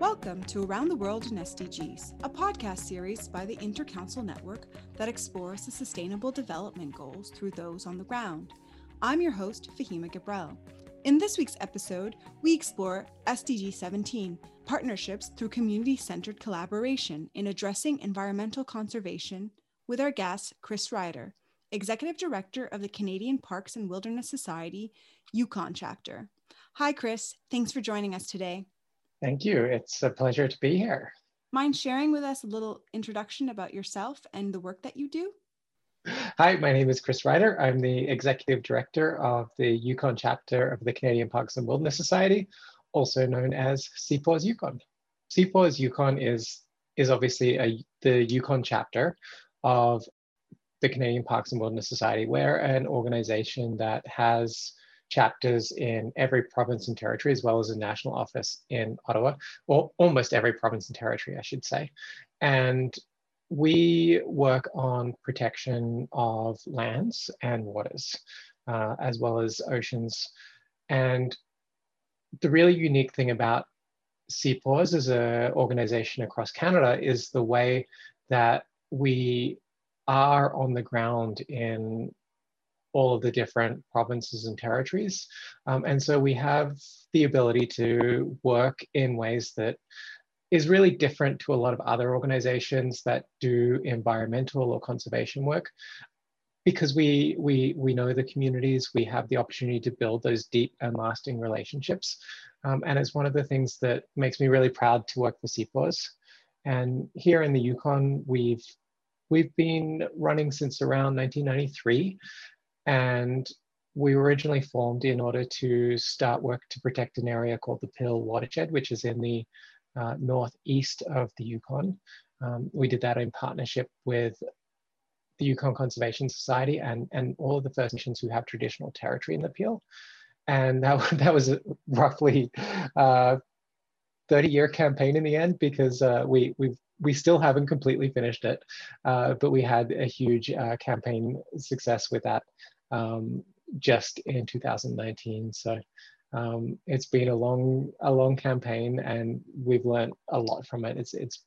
Welcome to Around the World in SDGs, a podcast series by the Intercouncil Network that explores the sustainable development goals through those on the ground. I'm your host, Fahima Gabriel. In this week's episode, we explore SDG 17 partnerships through community centered collaboration in addressing environmental conservation with our guest, Chris Rider, Executive Director of the Canadian Parks and Wilderness Society, Yukon chapter. Hi, Chris. Thanks for joining us today. Thank you. It's a pleasure to be here. Mind sharing with us a little introduction about yourself and the work that you do? Hi, my name is Chris Rider. I'm the Executive Director of the Yukon chapter of the Canadian Parks and Wilderness Society, also known as CPAWS Yukon. CPAWS Yukon is, is obviously a, the Yukon chapter of the Canadian Parks and Wilderness Society. We're an organization that has chapters in every province and territory, as well as a national office in Ottawa, or almost every province and territory, I should say. And we work on protection of lands and waters, uh, as well as oceans. And the really unique thing about CPAWS as an organization across Canada is the way that we are on the ground in all of the different provinces and territories. Um, and so we have the ability to work in ways that is really different to a lot of other organizations that do environmental or conservation work because we we we know the communities we have the opportunity to build those deep and lasting relationships um, and it's one of the things that makes me really proud to work for CPAWS. And here in the Yukon, we've we've been running since around 1993, and we were originally formed in order to start work to protect an area called the Peel Watershed, which is in the uh, northeast of the Yukon. Um, we did that in partnership with the Yukon Conservation Society and, and all of the First Nations who have traditional territory in the Peel. And that, that was a roughly uh, 30 year campaign in the end because uh, we, we we still haven't completely finished it, uh, but we had a huge uh, campaign success with that um, just in 2019. So um, it's been a long, a long campaign, and we've learned a lot from it. It's it's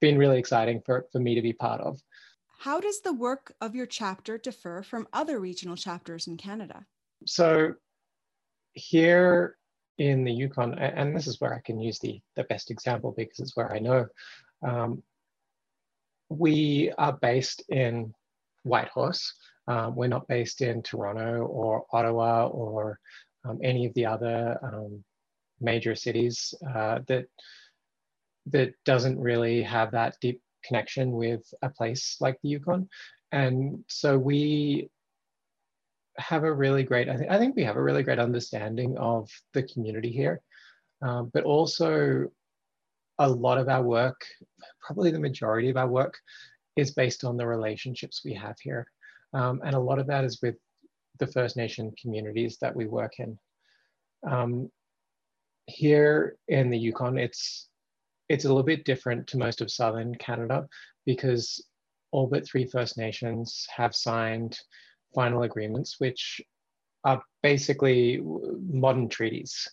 been really exciting for, for me to be part of. How does the work of your chapter differ from other regional chapters in Canada? So here in the Yukon, and this is where I can use the, the best example because it's where I know, um, we are based in Whitehorse. Um, we're not based in Toronto or Ottawa or um, any of the other um, major cities uh, that that doesn't really have that deep connection with a place like the Yukon. And so we have a really great, I, th- I think we have a really great understanding of the community here, um, but also a lot of our work, probably the majority of our work, is based on the relationships we have here. Um, and a lot of that is with the First Nation communities that we work in. Um, here in the Yukon, it's it's a little bit different to most of southern Canada because all but three First Nations have signed final agreements, which are basically modern treaties.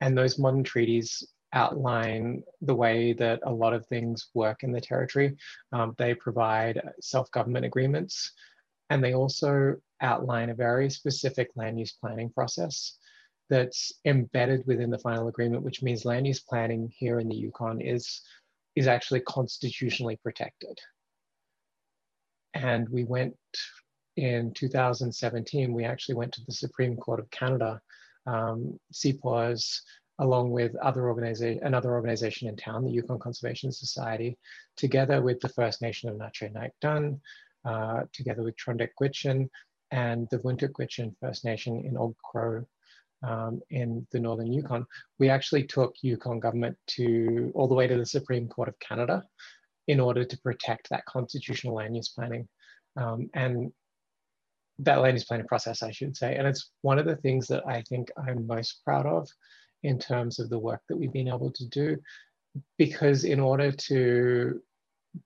And those modern treaties outline the way that a lot of things work in the territory. Um, they provide self-government agreements, and they also outline a very specific land use planning process that's embedded within the final agreement, which means land use planning here in the Yukon is, is actually constitutionally protected. And we went in 2017, we actually went to the Supreme Court of Canada. Um, CPAWS along with other organization, another organization in town, the Yukon Conservation Society, together with the First Nation of Na-Cho Nyäk Dun, uh, together with Tr'ondëk Hwëch'in and the Gwitchin First Nation in Old Crow um, in the Northern Yukon, we actually took Yukon government to all the way to the Supreme Court of Canada in order to protect that constitutional land use planning. Um, and that land use planning process, I should say. And it's one of the things that I think I'm most proud of in terms of the work that we've been able to do. Because in order to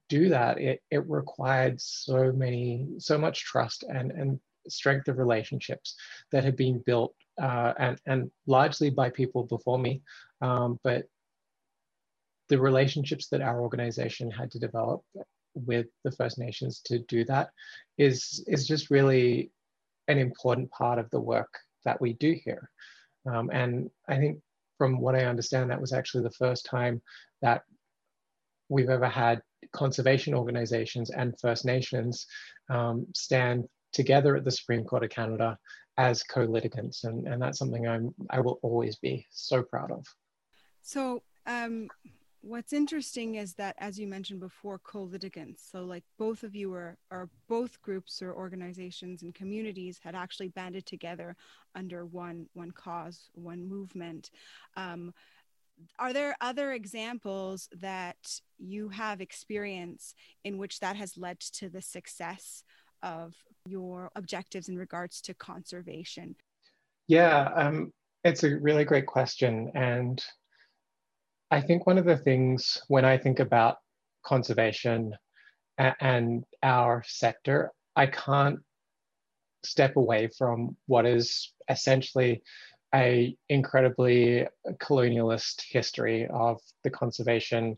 do that, it, it required so many, so much trust and, and strength of relationships that had been built uh, and, and largely by people before me, um, but the relationships that our organization had to develop with the First Nations to do that is, is just really an important part of the work that we do here. Um, and I think from what I understand, that was actually the first time that we've ever had conservation organizations and First Nations um, stand together at the Supreme Court of Canada as co-litigants. And, and that's something I'm, I will always be so proud of. So um, what's interesting is that as you mentioned before co-litigants. So like both of you are are both groups or organizations and communities had actually banded together under one one cause one movement. Um, are there other examples that you have experience in which that has led to the success of your objectives in regards to conservation? Yeah um, it's a really great question and I think one of the things when I think about conservation and our sector, I can't step away from what is essentially a incredibly colonialist history of the conservation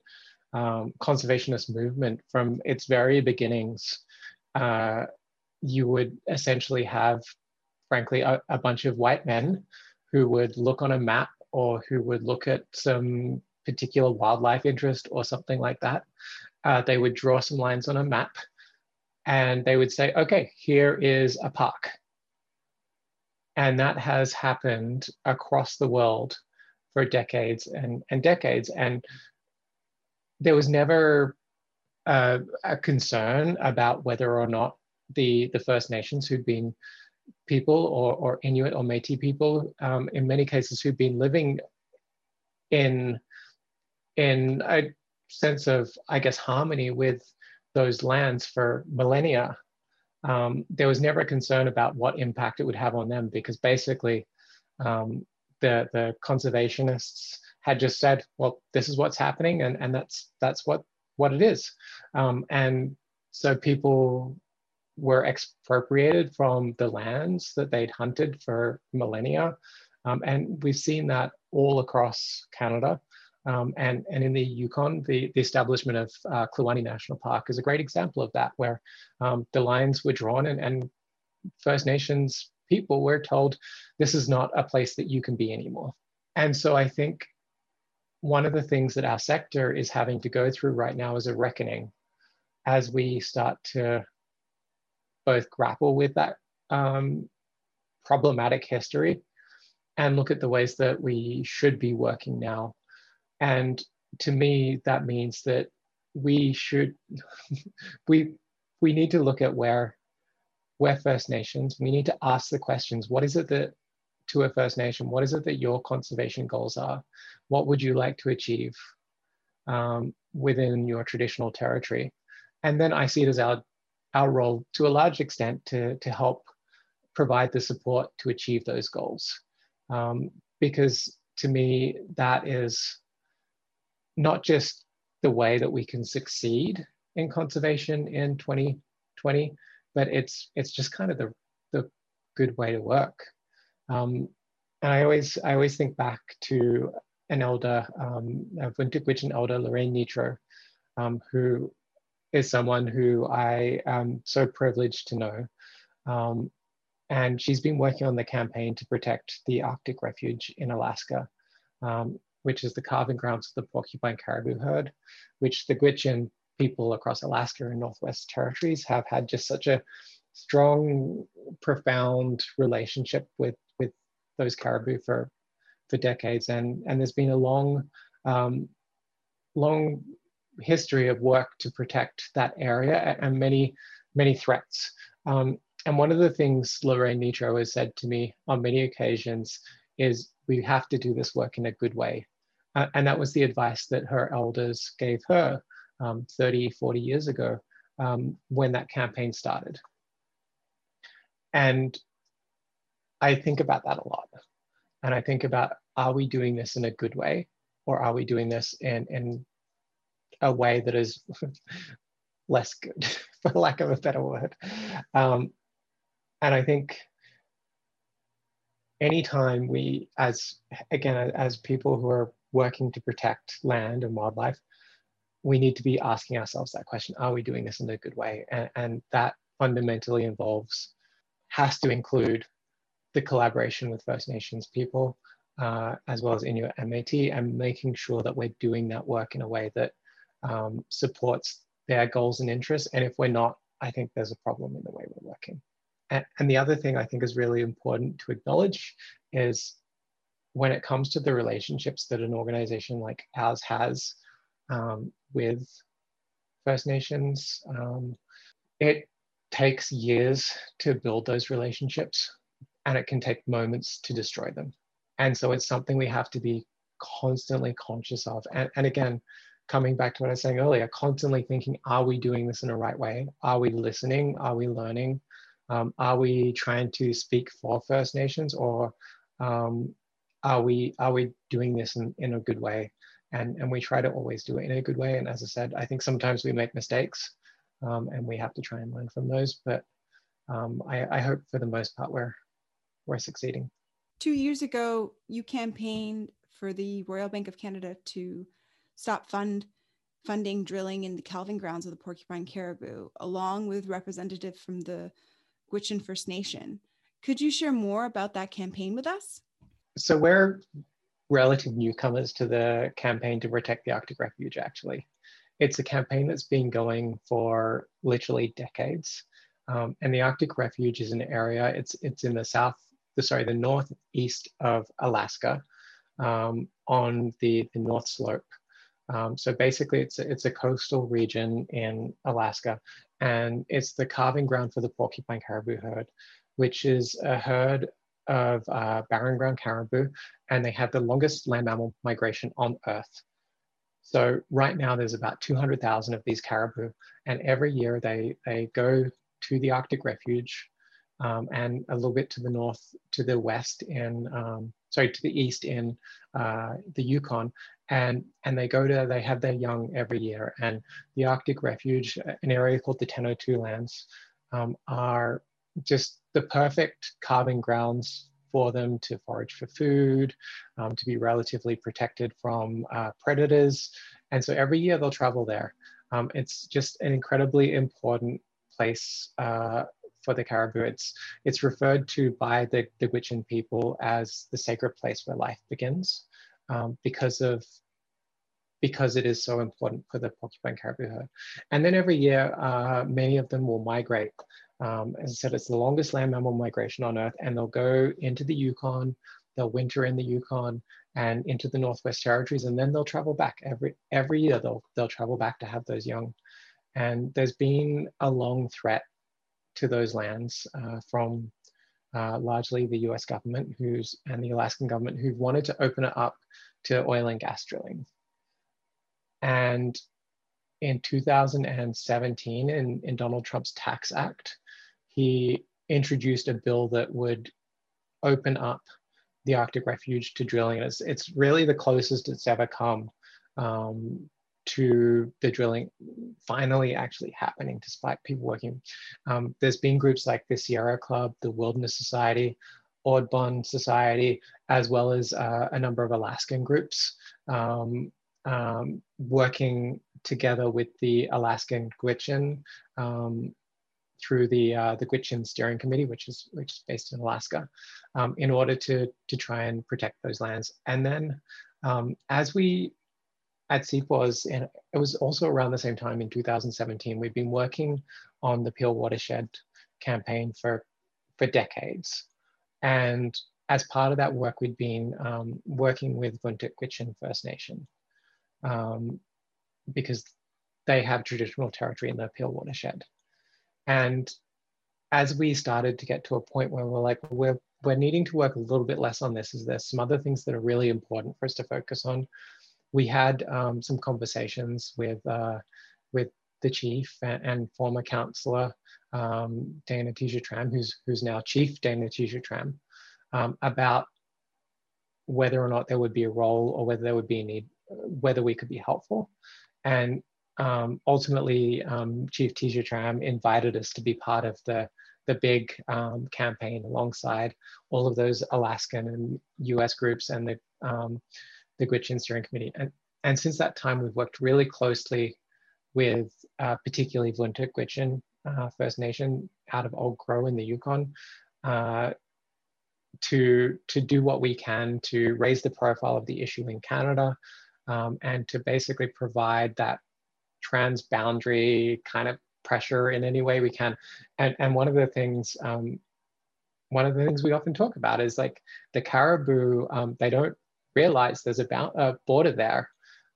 um, conservationist movement from its very beginnings. Uh, you would essentially have, frankly, a, a bunch of white men who would look on a map or who would look at some particular wildlife interest or something like that, uh, they would draw some lines on a map and they would say, okay, here is a park. And that has happened across the world for decades and, and decades. And there was never uh, a concern about whether or not the, the First Nations who'd been people or, or Inuit or Métis people, um, in many cases who'd been living in in a sense of, I guess, harmony with those lands for millennia. Um, there was never a concern about what impact it would have on them because basically um, the, the conservationists had just said, well, this is what's happening and, and that's, that's what, what it is. Um, and so people were expropriated from the lands that they'd hunted for millennia. Um, and we've seen that all across Canada. Um, and, and in the Yukon, the, the establishment of uh, Kluane National Park is a great example of that, where um, the lines were drawn and, and First Nations people were told, this is not a place that you can be anymore. And so I think one of the things that our sector is having to go through right now is a reckoning as we start to both grapple with that um, problematic history and look at the ways that we should be working now and to me, that means that we should, we, we need to look at where we're First Nations. We need to ask the questions, what is it that, to a First Nation, what is it that your conservation goals are? What would you like to achieve um, within your traditional territory? And then I see it as our, our role to a large extent to, to help provide the support to achieve those goals. Um, because to me, that is not just the way that we can succeed in conservation in 2020, but it's it's just kind of the, the good way to work. Um, and I always I always think back to an elder, um, a Vuntut Gwich'in elder, Lorraine Netro, um, who is someone who I am so privileged to know. Um, and she's been working on the campaign to protect the Arctic refuge in Alaska. Um, which is the calving grounds of the porcupine caribou herd, which the Gwich'in people across Alaska and Northwest Territories have had just such a strong, profound relationship with, with those caribou for, for decades. And, and there's been a long, um, long history of work to protect that area and many, many threats. Um, and one of the things Lorraine Netro has said to me on many occasions is we have to do this work in a good way. Uh, and that was the advice that her elders gave her um, 30, 40 years ago um, when that campaign started. And I think about that a lot. And I think about, are we doing this in a good way? Or are we doing this in, in a way that is less good, for lack of a better word? Um, and I think anytime we, as again, as people who are working to protect land and wildlife, we need to be asking ourselves that question, are we doing this in a good way? And, and that fundamentally involves, has to include the collaboration with First Nations people, uh, as well as Inuit Métis, and making sure that we're doing that work in a way that um, supports their goals and interests. And if we're not, I think there's a problem in the way we're working. And, and the other thing I think is really important to acknowledge is when it comes to the relationships that an organization like ours has um, with First Nations, um, it takes years to build those relationships and it can take moments to destroy them. And so it's something we have to be constantly conscious of. And, and again, coming back to what I was saying earlier, constantly thinking, are we doing this in the right way? Are we listening? Are we learning? Um, are we trying to speak for First Nations or um, are we are we doing this in, in a good way? And, and we try to always do it in a good way. And as I said, I think sometimes we make mistakes um, and we have to try and learn from those. But um, I, I hope for the most part we're, we're succeeding. Two years ago, you campaigned for the Royal Bank of Canada to stop fund funding drilling in the calving grounds of the porcupine caribou, along with representatives from the Gwich'in First Nation. Could you share more about that campaign with us? So we're relative newcomers to the campaign to protect the Arctic Refuge, actually. It's a campaign that's been going for literally decades. Um, and the Arctic Refuge is an area, it's, it's in the south, the, sorry, the northeast of Alaska um, on the, the north slope. Um, so basically it's a, it's a coastal region in Alaska and it's the calving ground for the porcupine caribou herd, which is a herd of uh, barren ground caribou, and they have the longest land mammal migration on Earth. So right now there's about 200,000 of these caribou, and every year they, they go to the Arctic Refuge um, and a little bit to the north, to the west in, um, sorry, to the east in uh, the Yukon, and and they go to they have their young every year and the arctic refuge an area called the 1002 lands um, are just the perfect calving grounds for them to forage for food um, to be relatively protected from uh, predators and so every year they'll travel there um, it's just an incredibly important place uh, for the caribou. It's, it's referred to by the, the Gwich'in people as the sacred place where life begins um, because of because it is so important for the porcupine caribou herd. And then every year, uh, many of them will migrate. Um, as I said, it's the longest land mammal migration on Earth, and they'll go into the Yukon, they'll winter in the Yukon and into the Northwest Territories, and then they'll travel back every every year. They'll they'll travel back to have those young. And there's been a long threat to those lands uh, from uh, largely the US government who's and the Alaskan government who've wanted to open it up to oil and gas drilling. And in 2017, in, in Donald Trump's Tax Act, he introduced a bill that would open up the Arctic Refuge to drilling. It's, it's really the closest it's ever come um, to the drilling finally actually happening despite people working. Um, there's been groups like the Sierra Club, the Wilderness Society, Audubon Society, as well as uh, a number of Alaskan groups um, um, working together with the Alaskan Gwich'in um, through the uh, the Gwich'in Steering Committee, which is which is based in Alaska, um, in order to to try and protect those lands. And then um, as we at CPAWS, and it was also around the same time in 2017, we've been working on the Peel Watershed campaign for, for decades. And as part of that work, we'd been um, working with Vuntut Gwich'in First Nation um, because they have traditional territory in the Peel Watershed. And as we started to get to a point where we're like, we're, we're needing to work a little bit less on this, is there some other things that are really important for us to focus on we had um, some conversations with uh, with the chief and, and former councillor um, Dana Tizya-Tramm, who's who's now Chief Dana Tizya-Tramm, um, about whether or not there would be a role or whether there would be a need, whether we could be helpful. And um, ultimately, um, Chief Tizya-Tramm invited us to be part of the the big um, campaign alongside all of those Alaskan and U.S. groups and the the Gwich'in Steering Committee. And, and since that time, we've worked really closely with uh, particularly Vuntut Gwich'in uh, First Nation out of Old Crow in the Yukon uh, to, to do what we can to raise the profile of the issue in Canada um, and to basically provide that transboundary kind of pressure in any way we can. And, and one of the things, um, one of the things we often talk about is like the caribou, um, they don't realize there's a, a border there.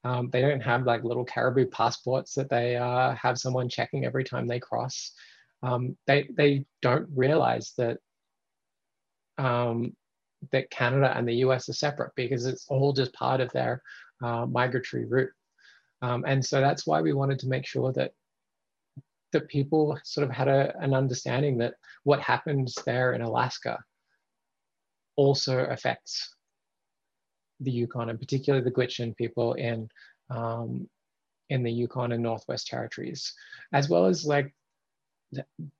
Um, they don't have like little caribou passports that they uh, have someone checking every time they cross. Um, they, they don't realize that um, that Canada and the US are separate because it's all just part of their uh, migratory route. Um, and so that's why we wanted to make sure that that people sort of had a, an understanding that what happens there in Alaska also affects the Yukon and particularly the Gwich'in people in um, in the Yukon and Northwest Territories, as well as like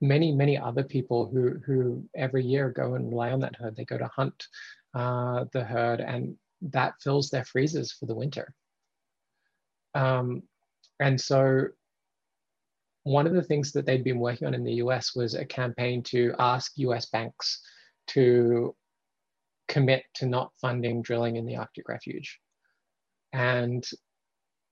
many many other people who who every year go and rely on that herd. They go to hunt uh, the herd, and that fills their freezers for the winter. Um, and so one of the things that they'd been working on in the US was a campaign to ask US banks to commit to not funding drilling in the Arctic Refuge. And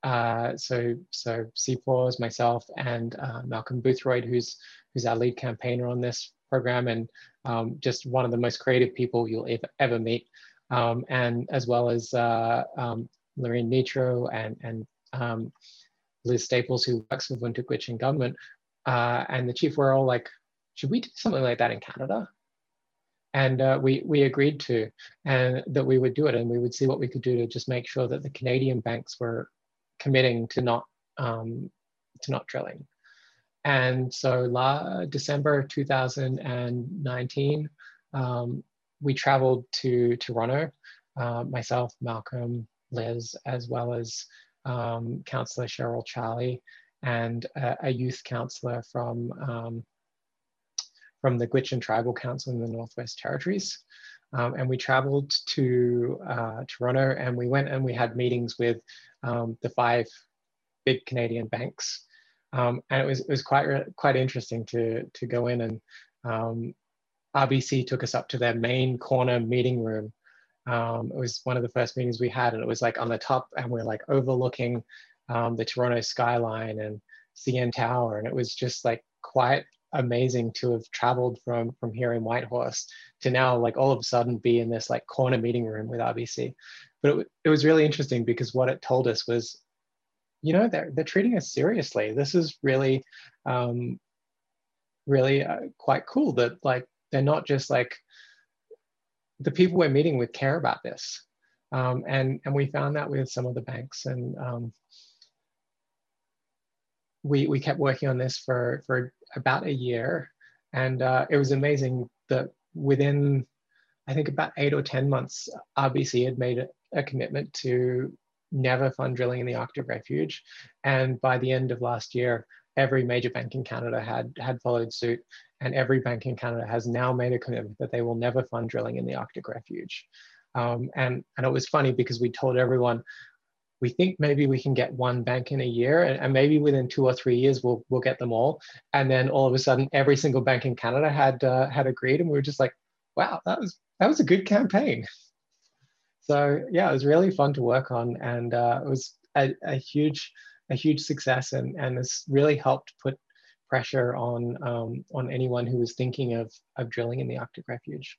uh, so, so CPAWS, myself, and uh, Malcolm Boothroyd, who's who's our lead campaigner on this program, and um, just one of the most creative people you'll ever, ever meet, um, and as well as uh, um, Lorraine Netro and and um, Liz Staples, who works for Vuntut Gwich'in government, uh, and the chief were all like, should we do something like that in Canada? And uh, we, we agreed to, and that we would do it and we would see what we could do to just make sure that the Canadian banks were committing to not, um, to not drilling. And so la, December 2019, um, we traveled to Toronto, uh, myself, Malcolm, Liz, as well as um, Councillor Cheryl Charlie, and a, a youth councillor from, um, from the Gwich'in Tribal Council in the Northwest Territories. Um, and we traveled to uh, Toronto and we went and we had meetings with um, the five big Canadian banks. Um, and it was, it was quite, quite interesting to, to go in and um, RBC took us up to their main corner meeting room um, it was one of the first meetings we had, and it was like on the top, and we're like overlooking um, the Toronto skyline and CN Tower, and it was just like quite amazing to have traveled from from here in Whitehorse to now like all of a sudden be in this like corner meeting room with RBC. But it, it was really interesting because what it told us was, you know, they're they're treating us seriously. This is really, um, really uh, quite cool that like they're not just like the people we're meeting with care about this. Um, and, and we found that with some of the banks. And um, we, we kept working on this for, for about a year. And uh, it was amazing that within, I think about eight or 10 months, RBC had made a, a commitment to never fund drilling in the Arctic Refuge. And by the end of last year, every major bank in Canada had, had followed suit and every bank in Canada has now made a commitment that they will never fund drilling in the Arctic Refuge. Um, and, and it was funny because we told everyone, we think maybe we can get one bank in a year and, and, maybe within two or three years we'll, we'll get them all. And then all of a sudden every single bank in Canada had, uh, had agreed and we were just like, wow, that was, that was a good campaign. So yeah, it was really fun to work on and uh, it was a, a huge, a huge success and, and it's really helped put pressure on, um, on anyone who was thinking of, of drilling in the Arctic Refuge.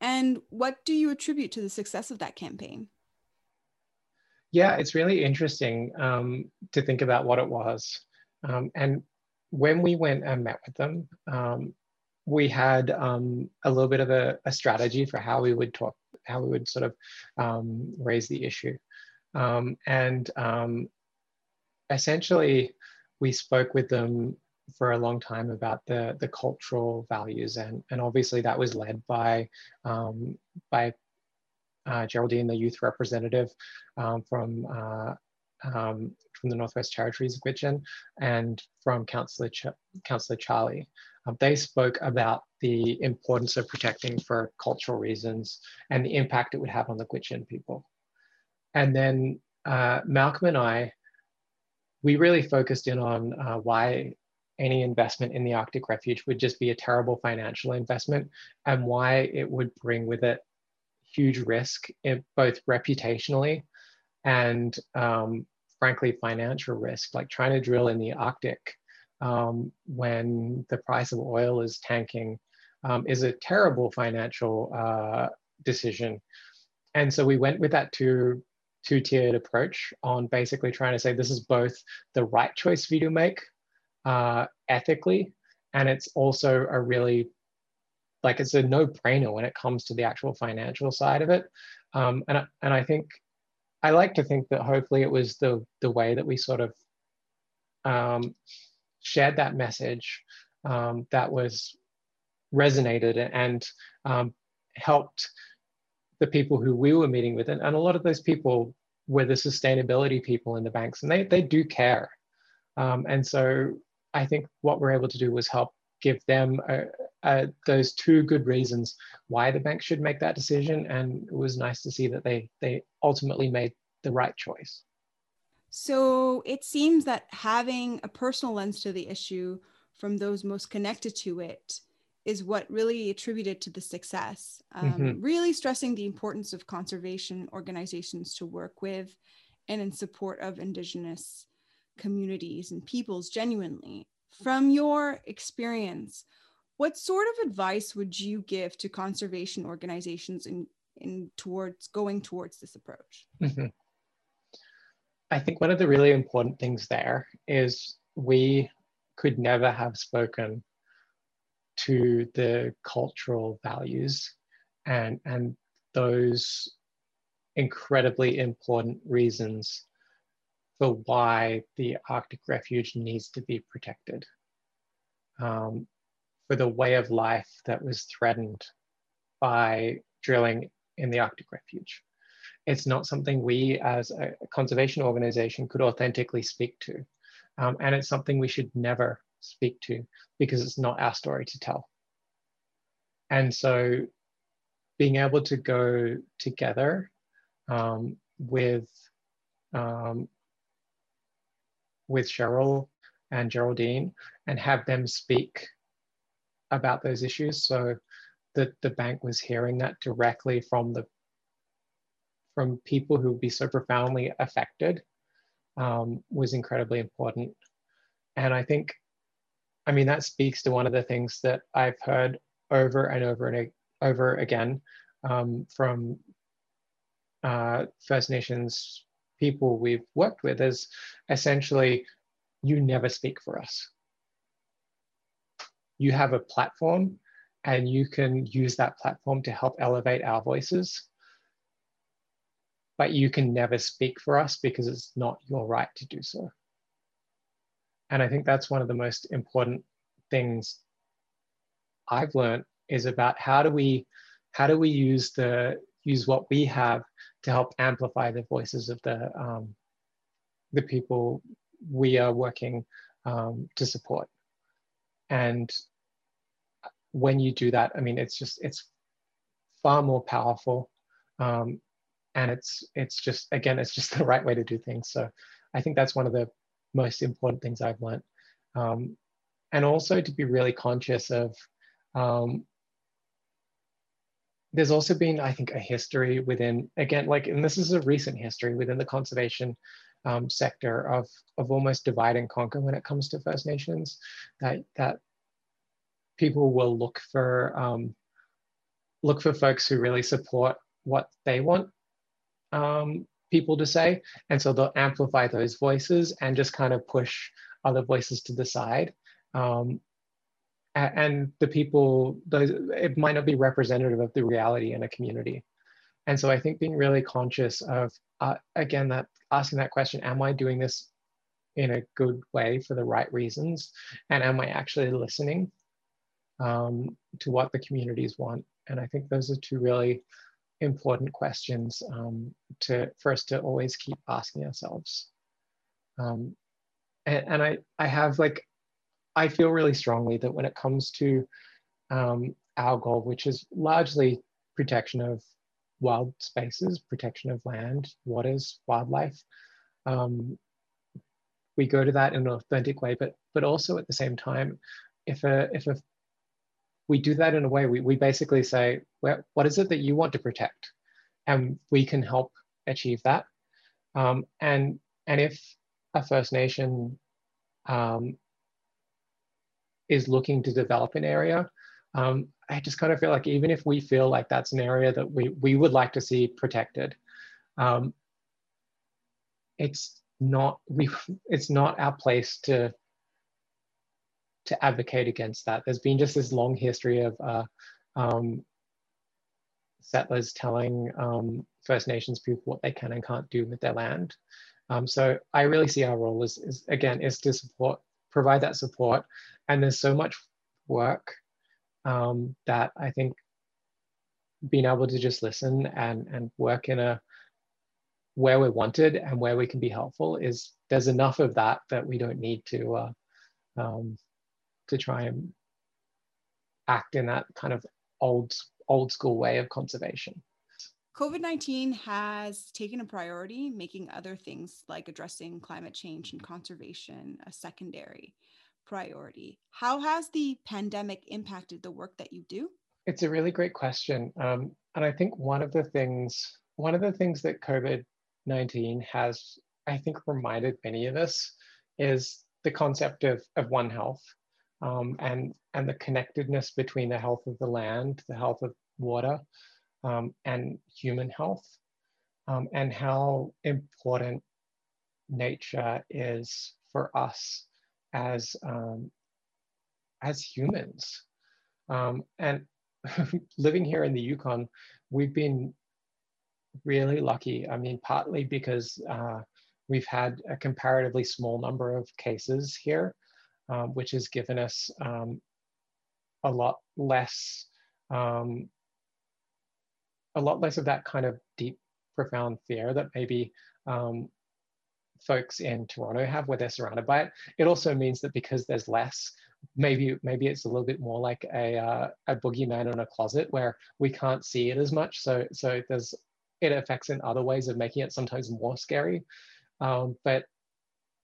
And what do you attribute to the success of that campaign? Yeah, it's really interesting um, to think about what it was. Um, and when we went and met with them, um, we had um, a little bit of a, a, strategy for how we would talk, how we would sort of um, raise the issue. Um, and essentially, we spoke with them for a long time about the the cultural values and and obviously that was led by um, by uh, Geraldine, the youth representative um, from uh, um, from the Northwest Territories of Gwich'in, and from Councillor Ch Councillor Charlie. Um, they spoke about the importance of protecting for cultural reasons and the impact it would have on the Gwich'in people. And then uh, Malcolm and I, we really focused in on uh, why any investment in the Arctic Refuge would just be a terrible financial investment and why it would bring with it huge risk, in both reputationally and um, frankly financial risk, like trying to drill in the Arctic um, when the price of oil is tanking um, is a terrible financial uh, decision. And so we went with that two, two-tiered approach on basically trying to say this is both the right choice for you to make uh, ethically, and it's also a really like it's a no-brainer when it comes to the actual financial side of it. Um, and and I think I like to think that hopefully it was the the way that we sort of um, shared that message um, that was resonated and um, helped the people who we were meeting with. And, and, a lot of those people were the sustainability people in the banks, and they, they do care. Um, and so I think what we're able to do was help give them uh, uh, those two good reasons why the bank should make that decision. And it was nice to see that they, they ultimately made the right choice. So it seems that having a personal lens to the issue from those most connected to it is what really attributed to the success. Um, mm-hmm. Really stressing the importance of conservation organizations to work with and in support of Indigenous communities and peoples genuinely. From your experience, what sort of advice would you give to conservation organizations in, in towards going towards this approach? Mm-hmm. I think one of the really important things there is we could never have spoken to the cultural values and, and those incredibly important reasons for why the Arctic Refuge needs to be protected. Um, for the way of life that was threatened by drilling in the Arctic Refuge it's not something we as a conservation organization could authentically speak to. Um, and it's something we should never speak to because it's not our story to tell. And so being able to go together um, with, um, with Cheryl and Geraldine and have them speak about those issues so that the bank was hearing that directly from the from people who would be so profoundly affected um, was incredibly important. And I think, I mean, that speaks to one of the things that I've heard over and over and over again um, from uh, First Nations people we've worked with is essentially, you never speak for us. You have a platform and you can use that platform to help elevate our voices but you can never speak for us because it's not your right to do so. And I think that's one of the most important things I've learned is about how do we how do we use the use what we have to help amplify the voices of the um, the people we are working um, to support. And when you do that, I mean, it's just it's far more powerful um, and it's it's just again it's just the right way to do things so i think that's one of the most important things i've learned. Um, and also to be really conscious of um, there's also been i think a history within again like and this is a recent history within the conservation um, sector of of almost divide and conquer when it comes to first nations that that people will look for um, look for folks who really support what they want um, people to say. And so they'll amplify those voices and just kind of push other voices to the side. Um, and the people, those, it might not be representative of the reality in a community. And so I think being really conscious of, uh, again, that asking that question, am I doing this in a good way for the right reasons? And am I actually listening um, to what the communities want? And I think those are two really important questions um, to for us to always keep asking ourselves. Um, and, and I, I have like, I feel really strongly that when it comes to um, our goal, which is largely protection of wild spaces, protection of land, waters, wildlife. Um, we go to that in an authentic way, but but also at the same time, if a if a we do that in a way we, we basically say well, what is it that you want to protect? And we can help achieve that. Um, and and if a first nation um, is looking to develop an area um, i just kind of feel like even if we feel like that's an area that we we would like to see protected um, it's not we it's not our place to to advocate against that. There's been just this long history of uh, um, settlers telling um, First Nations people what they can and can't do with their land. Um, so I really see our role as, is again, is to support, provide that support. And there's so much work um, that I think being able to just listen and, and work in a, where we're wanted and where we can be helpful is there's enough of that that we don't need to uh, um, to try and act in that kind of old old school way of conservation. COVID 19 has taken a priority, making other things like addressing climate change and conservation a secondary priority. How has the pandemic impacted the work that you do? It's a really great question. Um, and I think one of the things, one of the things that COVID 19 has, I think, reminded many of us is the concept of, of One Health um, and, and the connectedness between the health of the land, the health of water, um, and human health, um, and how important nature is for us as, um, as humans. Um, and living here in the Yukon, we've been really lucky. I mean, partly because uh, we've had a comparatively small number of cases here, um, which has given us um, a lot less um, a lot less of that kind of deep, profound fear that maybe um, folks in Toronto have where they're surrounded by it. It also means that because there's less, maybe maybe it's a little bit more like a uh, a boogeyman in a closet where we can't see it as much. So so there's it affects in other ways of making it sometimes more scary. Um, but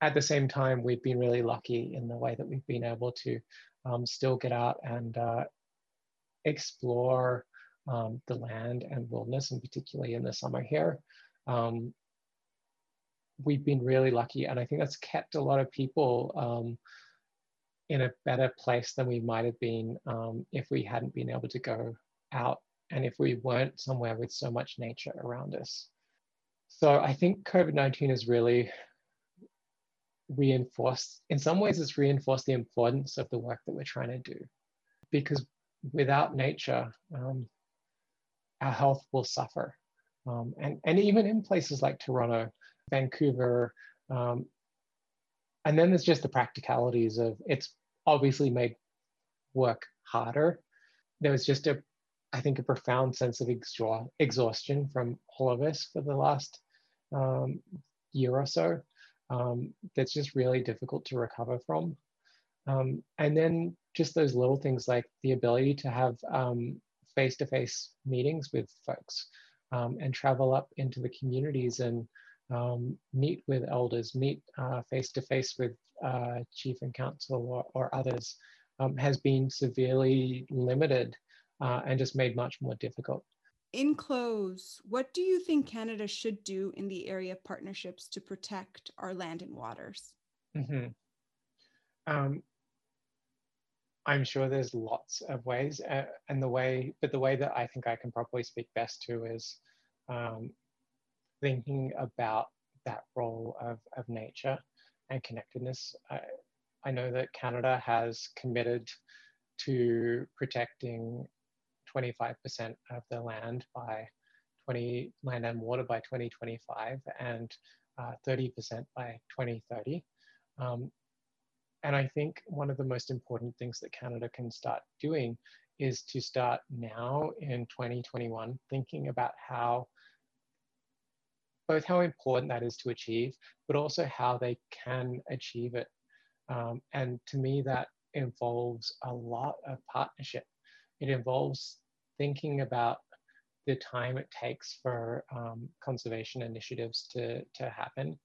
at the same time, we've been really lucky in the way that we've been able to um, still get out and uh, explore um, the land and wilderness, and particularly in the summer here. Um, we've been really lucky, and I think that's kept a lot of people um, in a better place than we might have been um, if we hadn't been able to go out and if we weren't somewhere with so much nature around us. So I think COVID-19 has really reinforced, in some ways, it's reinforced the importance of the work that we're trying to do. Because without nature, um, our health will suffer. Um, and, and even in places like Toronto, Vancouver, um, and then there's just the practicalities of it's obviously made work harder. There was just a, I think, a profound sense of exhaustion from all of us for the last um, year or so um, that's just really difficult to recover from. Um, and then just those little things like the ability to have um, face-to-face meetings with folks um, and travel up into the communities and um, meet with elders, meet uh, face-to-face with uh, chief and council or, or others um, has been severely limited uh, and just made much more difficult in close, what do you think Canada should do in the area of partnerships to protect our land and waters? Mm-hmm. Um, I'm sure there's lots of ways, uh, and the way, but the way that I think I can probably speak best to is um, thinking about that role of, of nature and connectedness. I, I know that Canada has committed to protecting 25% of the land by 20 land and water by 2025 and 30% uh, by 2030. Um, and I think one of the most important things that Canada can start doing is to start now in 2021 thinking about how both how important that is to achieve, but also how they can achieve it. Um, and to me, that involves a lot of partnership. It involves thinking about the time it takes for um, conservation initiatives to, to happen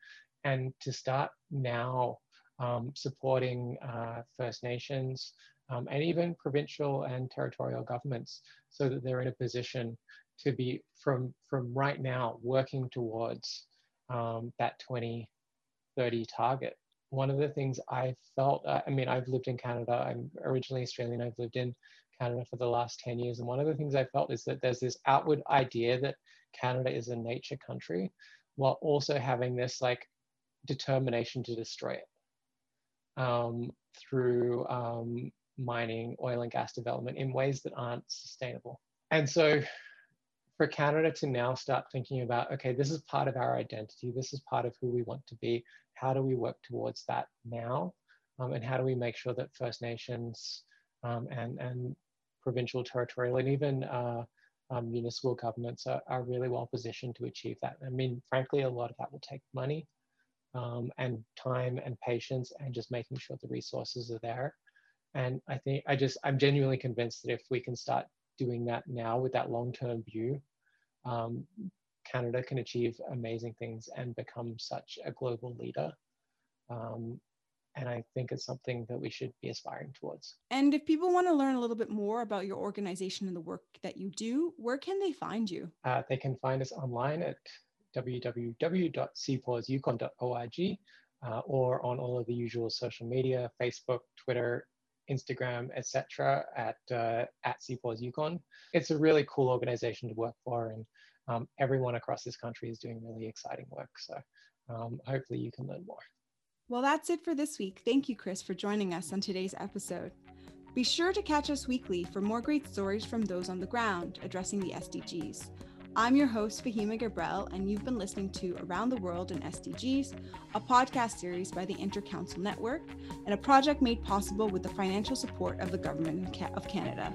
and to start now um, supporting uh, First Nations um, and even provincial and territorial governments so that they're in a position to be from, from right now working towards um, that 2030 target. One of the things I felt, I mean, I've lived in Canada, I'm originally Australian, I've lived in Canada for the last 10 years. And one of the things I felt is that there's this outward idea that Canada is a nature country while also having this like determination to destroy it um, through um, mining, oil and gas development in ways that aren't sustainable. And so for Canada to now start thinking about, okay, this is part of our identity, this is part of who we want to be, how do we work towards that now? Um, and how do we make sure that First Nations um, and, and provincial, territorial, and even uh, um, municipal governments are, are, really well positioned to achieve that. I mean, frankly, a lot of that will take money um, and time and patience and just making sure the resources are there. And I think I just, I'm genuinely convinced that if we can start doing that now with that long-term view, um, Canada can achieve amazing things and become such a global leader. Um, and I think it's something that we should be aspiring towards. And if people want to learn a little bit more about your organization and the work that you do, where can they find you? Uh, they can find us online at www.cpawsyukon.org uh, or on all of the usual social media, Facebook, Twitter, Instagram, etc. at uh, at CPAWS It's a really cool organization to work for, and um, everyone across this country is doing really exciting work. So um, hopefully you can learn more. Well, that's it for this week. Thank you, Chris, for joining us on today's episode. Be sure to catch us weekly for more great stories from those on the ground addressing the SDGs. I'm your host, Fahima Gabriel, and you've been listening to Around the World in SDGs, a podcast series by the Intercouncil Network and a project made possible with the financial support of the Government of Canada.